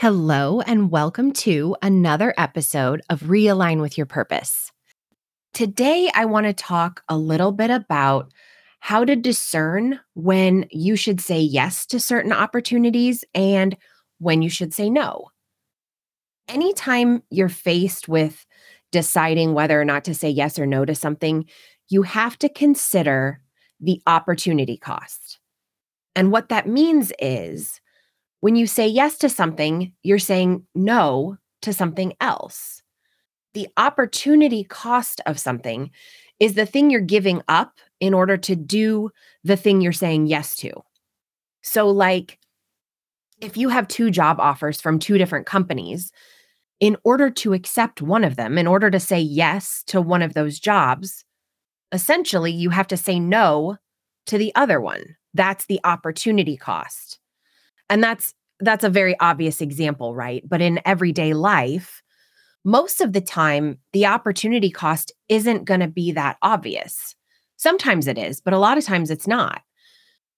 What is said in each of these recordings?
Hello, and welcome to another episode of Realign with Your Purpose. Today, I want to talk a little bit about how to discern when you should say yes to certain opportunities and when you should say no. Anytime you're faced with deciding whether or not to say yes or no to something, you have to consider the opportunity cost. And what that means is, when you say yes to something, you're saying no to something else. The opportunity cost of something is the thing you're giving up in order to do the thing you're saying yes to. So, like, if you have two job offers from two different companies, in order to accept one of them, in order to say yes to one of those jobs, essentially you have to say no to the other one. That's the opportunity cost. And that's that's a very obvious example, right? But in everyday life, most of the time the opportunity cost isn't going to be that obvious. Sometimes it is, but a lot of times it's not.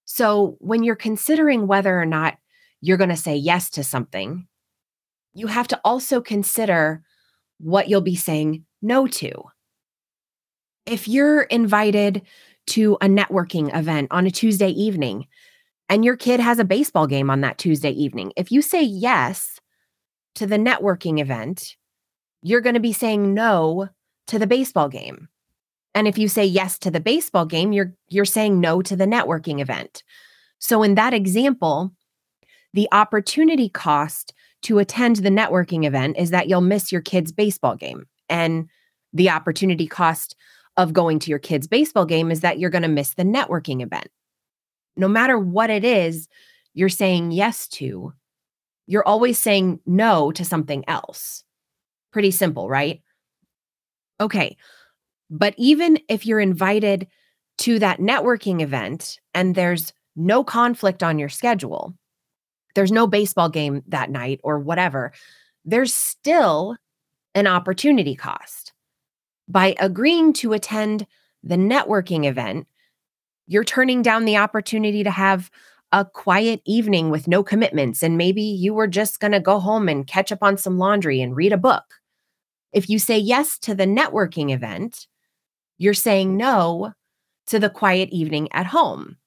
So when you're considering whether or not you're going to say yes to something, you have to also consider what you'll be saying no to. If you're invited to a networking event on a Tuesday evening and your kid has a baseball game on that Tuesday evening, if you say yes to the networking event, you're going to be saying no to the baseball game. And if you say yes to the baseball game, you're you're saying no to the networking event. So in that example, the opportunity cost to attend the networking event is that you'll miss your kid's baseball game. And the opportunity cost of going to your kid's baseball game is that you're going to miss the networking event no matter what it is you're saying yes to, you're always saying no to something else. Pretty simple, right? Okay. But even if you're invited to that networking event and there's no conflict on your schedule, there's no baseball game that night or whatever, there's still an opportunity cost. By agreeing to attend the networking event, you're turning down the opportunity to have a quiet evening with no commitments. And maybe you were just going to go home and catch up on some laundry and read a book. If you say yes to the networking event, you're saying no to the quiet evening at home.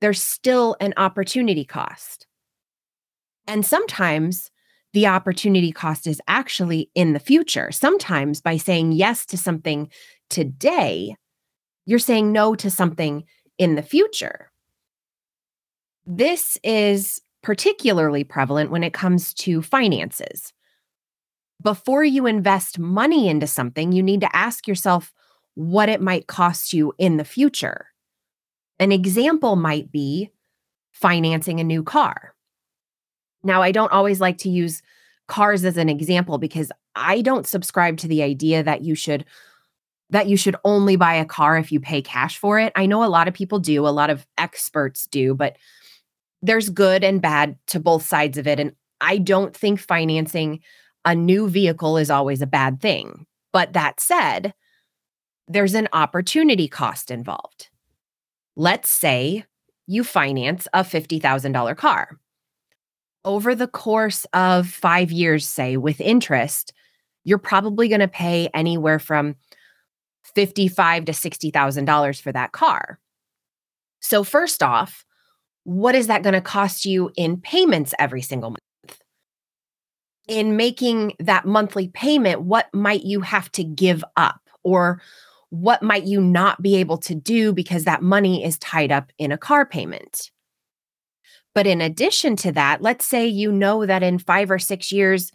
There's still an opportunity cost. And sometimes the opportunity cost is actually in the future. Sometimes by saying yes to something today, you're saying no to something in the future. This is particularly prevalent when it comes to finances. Before you invest money into something, you need to ask yourself what it might cost you in the future. An example might be financing a new car. Now, I don't always like to use cars as an example because I don't subscribe to the idea that you should that you should only buy a car if you pay cash for it. I know a lot of people do, a lot of experts do, but there's good and bad to both sides of it. And I don't think financing a new vehicle is always a bad thing. But that said, there's an opportunity cost involved. Let's say you finance a $50,000 car. Over the course of five years, say with interest, you're probably going to pay anywhere from fifty-five to sixty thousand dollars for that car. So first off, what is that going to cost you in payments every single month? In making that monthly payment, what might you have to give up? Or what might you not be able to do because that money is tied up in a car payment? But in addition to that, let's say you know that in five or six years,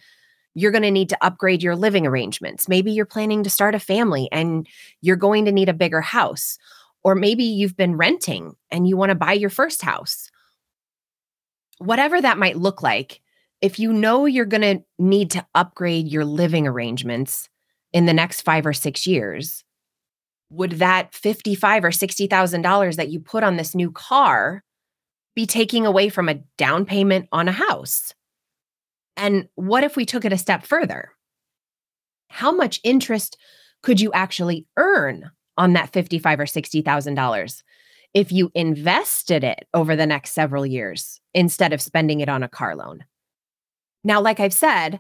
you're going to need to upgrade your living arrangements. Maybe you're planning to start a family and you're going to need a bigger house. Or maybe you've been renting and you want to buy your first house. Whatever that might look like, if you know you're going to need to upgrade your living arrangements in the next five or six years, would that fifty-five or sixty thousand dollars that you put on this new car be taking away from a down payment on a house? And what if we took it a step further? How much interest could you actually earn on that fifty-five or sixty thousand dollars if you invested it over the next several years instead of spending it on a car loan? Now, like I've said,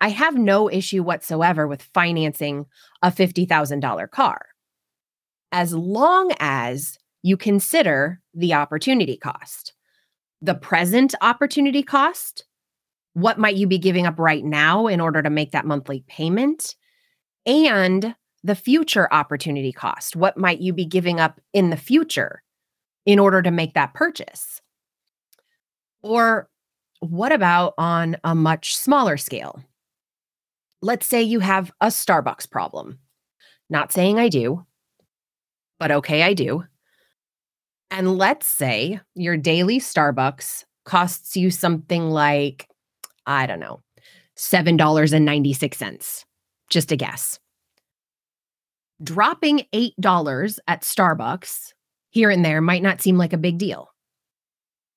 I have no issue whatsoever with financing a $50,000 car as long as you consider the opportunity cost, the present opportunity cost. What might you be giving up right now in order to make that monthly payment? And the future opportunity cost. What might you be giving up in the future in order to make that purchase? Or what about on a much smaller scale? Let's say you have a Starbucks problem. Not saying I do, but okay, I do. And let's say your daily Starbucks costs you something like, I don't know, $7.96. Just a guess. Dropping $8 at Starbucks here and there might not seem like a big deal.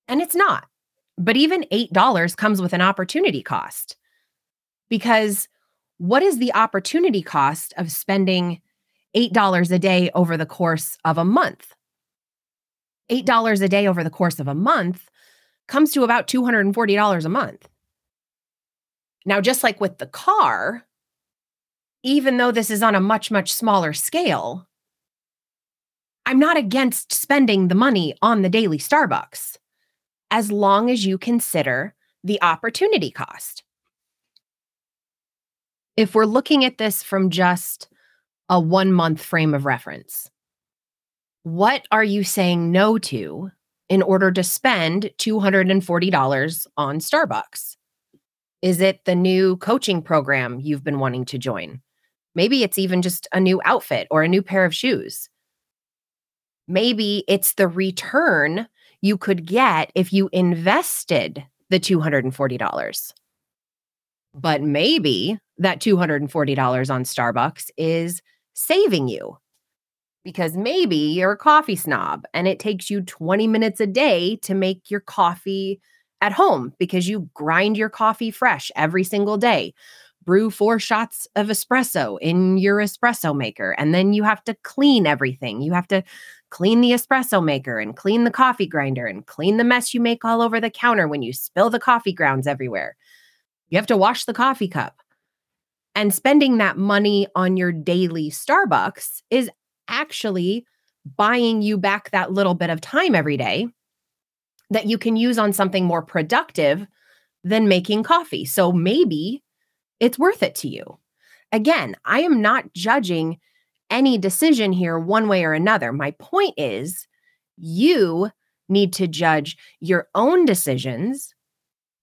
And it's not. But even $8 comes with an opportunity cost. Because what is the opportunity cost of spending $8 a day over the course of a month. $8 a day over the course of a month comes to about $240 a month. Now, just like with the car, even though this is on a much, much smaller scale, I'm not against spending the money on the daily Starbucks as long as you consider the opportunity cost. If we're looking at this from just a one month frame of reference. What are you saying no to in order to spend $240 on Starbucks? Is it the new coaching program you've been wanting to join? Maybe it's even just a new outfit or a new pair of shoes. Maybe it's the return you could get if you invested the $240. But maybe that $240 on Starbucks is saving you because maybe you're a coffee snob and it takes you 20 minutes a day to make your coffee at home because you grind your coffee fresh every single day. Brew four shots of espresso in your espresso maker, and then you have to clean everything. You have to clean the espresso maker and clean the coffee grinder and clean the mess you make all over the counter when you spill the coffee grounds everywhere. You have to wash the coffee cup. And spending that money on your daily Starbucks is actually buying you back that little bit of time every day that you can use on something more productive than making coffee. So maybe it's worth it to you. Again, I am not judging any decision here one way or another. My point is, you need to judge your own decisions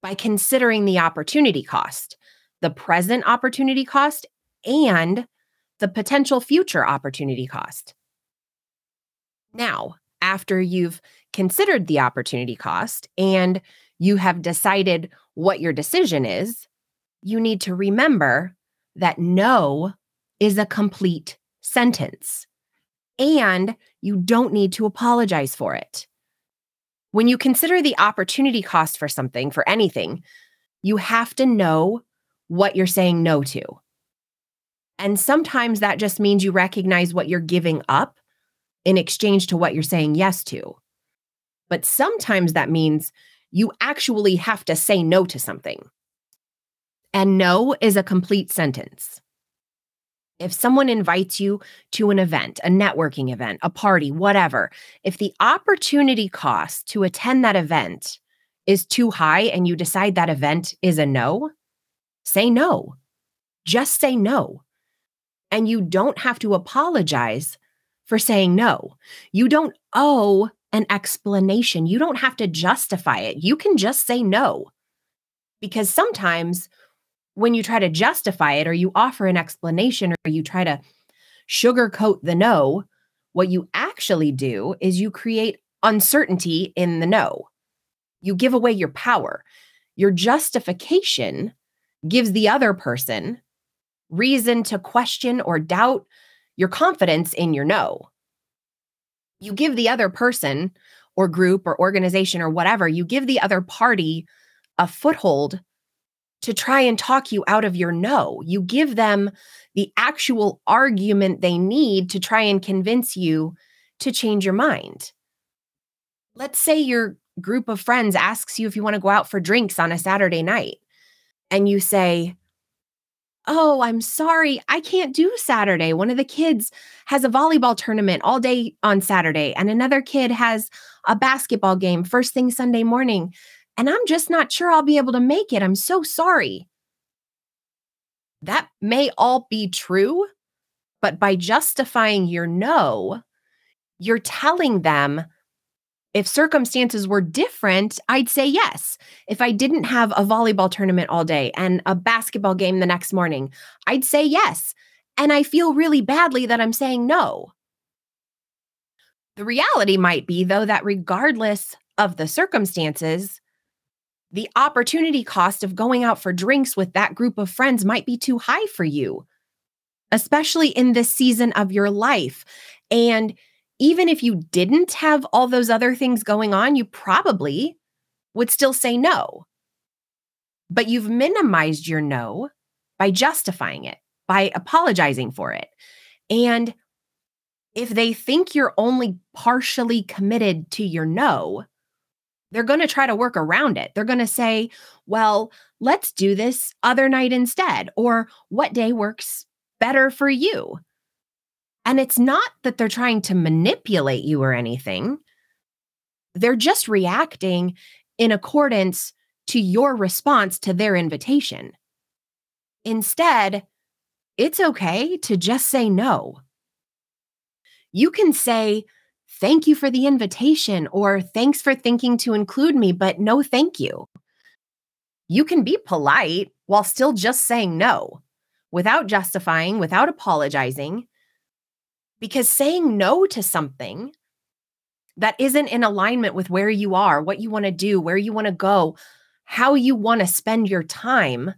by considering the opportunity cost the present opportunity cost and the potential future opportunity cost. Now, after you've considered the opportunity cost and you have decided what your decision is, you need to remember that no is a complete sentence. And you don't need to apologize for it. When you consider the opportunity cost for something, for anything, you have to know what you're saying no to. And sometimes that just means you recognize what you're giving up in exchange to what you're saying yes to. But sometimes that means you actually have to say no to something. And no is a complete sentence. If someone invites you to an event, a networking event, a party, whatever, if the opportunity cost to attend that event is too high and you decide that event is a no, say no. Just say no. And you don't have to apologize for saying no. You don't owe an explanation. You don't have to justify it. You can just say no. Because sometimes when you try to justify it or you offer an explanation or you try to sugarcoat the no, what you actually do is you create uncertainty in the no. You give away your power. Your justification gives the other person reason to question or doubt your confidence in your no. You give the other person or group or organization or whatever, you give the other party a foothold to try and talk you out of your no. You give them the actual argument they need to try and convince you to change your mind. Let's say your group of friends asks you if you want to go out for drinks on a Saturday night, and you say, Oh, I'm sorry. I can't do Saturday. One of the kids has a volleyball tournament all day on Saturday, and another kid has a basketball game first thing Sunday morning and I'm just not sure I'll be able to make it. I'm so sorry. That may all be true, but by justifying your no, you're telling them if circumstances were different, I'd say yes. If I didn't have a volleyball tournament all day and a basketball game the next morning, I'd say yes. And I feel really badly that I'm saying no. The reality might be, though, that regardless of the circumstances, the opportunity cost of going out for drinks with that group of friends might be too high for you, especially in this season of your life. And even if you didn't have all those other things going on, you probably would still say no. But you've minimized your no by justifying it, by apologizing for it. And if they think you're only partially committed to your no, they're going to try to work around it. They're going to say, well, let's do this other night instead, or what day works better for you. And it's not that they're trying to manipulate you or anything, they're just reacting in accordance to your response to their invitation. Instead, it's okay to just say no. You can say, thank you for the invitation or thanks for thinking to include me, but no thank you. You can be polite while still just saying no without justifying, without apologizing, because saying no to something that isn't in alignment with where you are, what you want to do, where you want to go, how you want to spend your time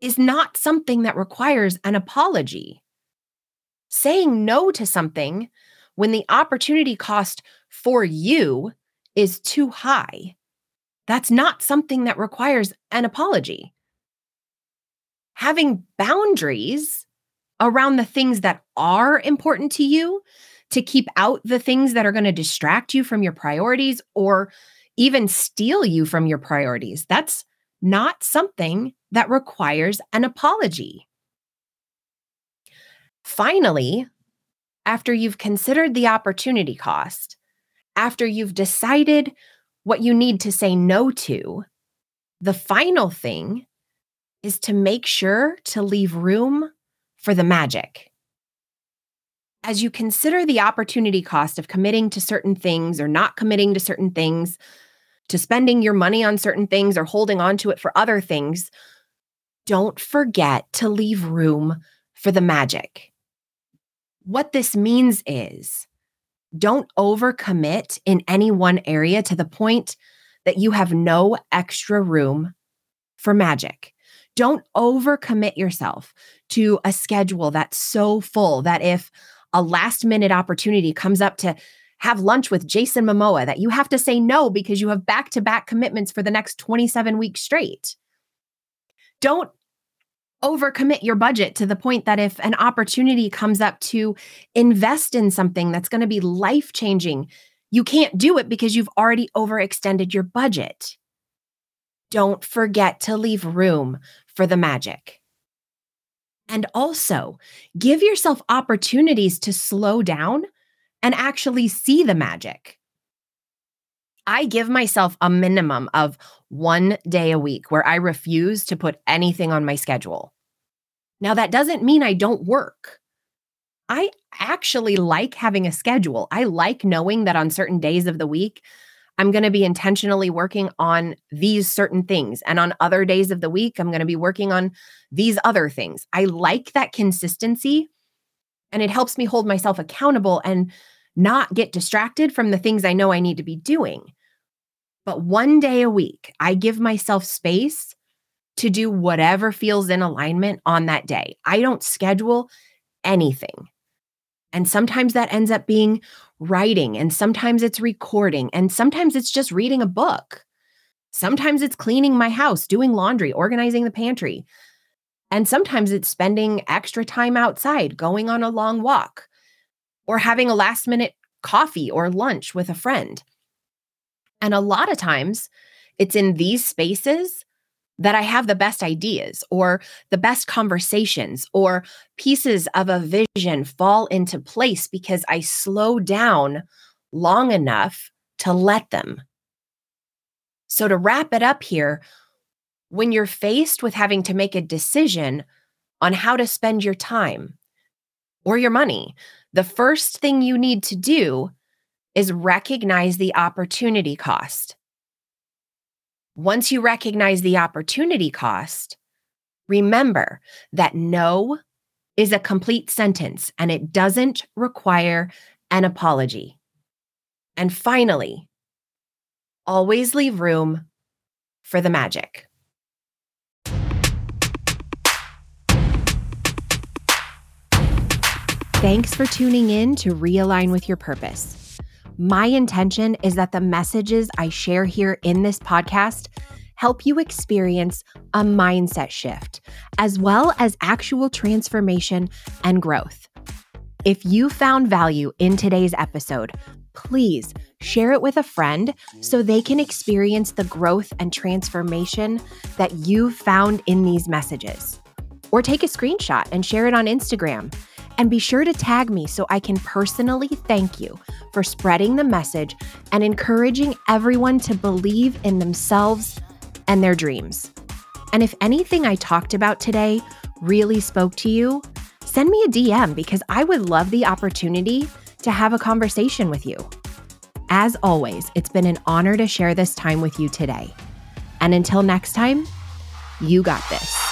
is not something that requires an apology. Saying no to something when the opportunity cost for you is too high. That's not something that requires an apology. Having boundaries around the things that are important to you to keep out the things that are going to distract you from your priorities or even steal you from your priorities. That's not something that requires an apology. Finally, after you've considered the opportunity cost, after you've decided what you need to say no to, the final thing is to make sure to leave room for the magic. As you consider the opportunity cost of committing to certain things or not committing to certain things, to spending your money on certain things or holding on to it for other things, don't forget to leave room for the magic. What this means is don't overcommit in any one area to the point that you have no extra room for magic. Don't overcommit yourself to a schedule that's so full that if a last minute opportunity comes up to have lunch with Jason Momoa, that you have to say no because you have back to back commitments for the next 27 weeks straight. Don't overcommit your budget to the point that if an opportunity comes up to invest in something that's going to be life changing, you can't do it because you've already overextended your budget. Don't forget to leave room for the magic. And also give yourself opportunities to slow down and actually see the magic. I give myself a minimum of one day a week where I refuse to put anything on my schedule. Now, that doesn't mean I don't work. I actually like having a schedule. I like knowing that on certain days of the week, I'm going to be intentionally working on these certain things. And on other days of the week, I'm going to be working on these other things. I like that consistency and it helps me hold myself accountable and not get distracted from the things I know I need to be doing. But one day a week, I give myself space to do whatever feels in alignment on that day. I don't schedule anything. And sometimes that ends up being writing, and sometimes it's recording, and sometimes it's just reading a book. Sometimes it's cleaning my house, doing laundry, organizing the pantry. And sometimes it's spending extra time outside, going on a long walk, or having a last minute coffee or lunch with a friend. And a lot of times it's in these spaces that I have the best ideas or the best conversations or pieces of a vision fall into place because I slow down long enough to let them. So, to wrap it up here, when you're faced with having to make a decision on how to spend your time or your money, the first thing you need to do is recognize the opportunity cost. Once you recognize the opportunity cost, remember that no is a complete sentence and it doesn't require an apology. And finally, always leave room for the magic. Thanks for tuning in to Realign with Your Purpose. My intention is that the messages I share here in this podcast help you experience a mindset shift, as well as actual transformation and growth. If you found value in today's episode, please share it with a friend so they can experience the growth and transformation that you've found in these messages. Or take a screenshot and share it on Instagram. And be sure to tag me so I can personally thank you for spreading the message and encouraging everyone to believe in themselves and their dreams. And if anything I talked about today really spoke to you, send me a DM because I would love the opportunity to have a conversation with you. As always, it's been an honor to share this time with you today. And until next time, you got this.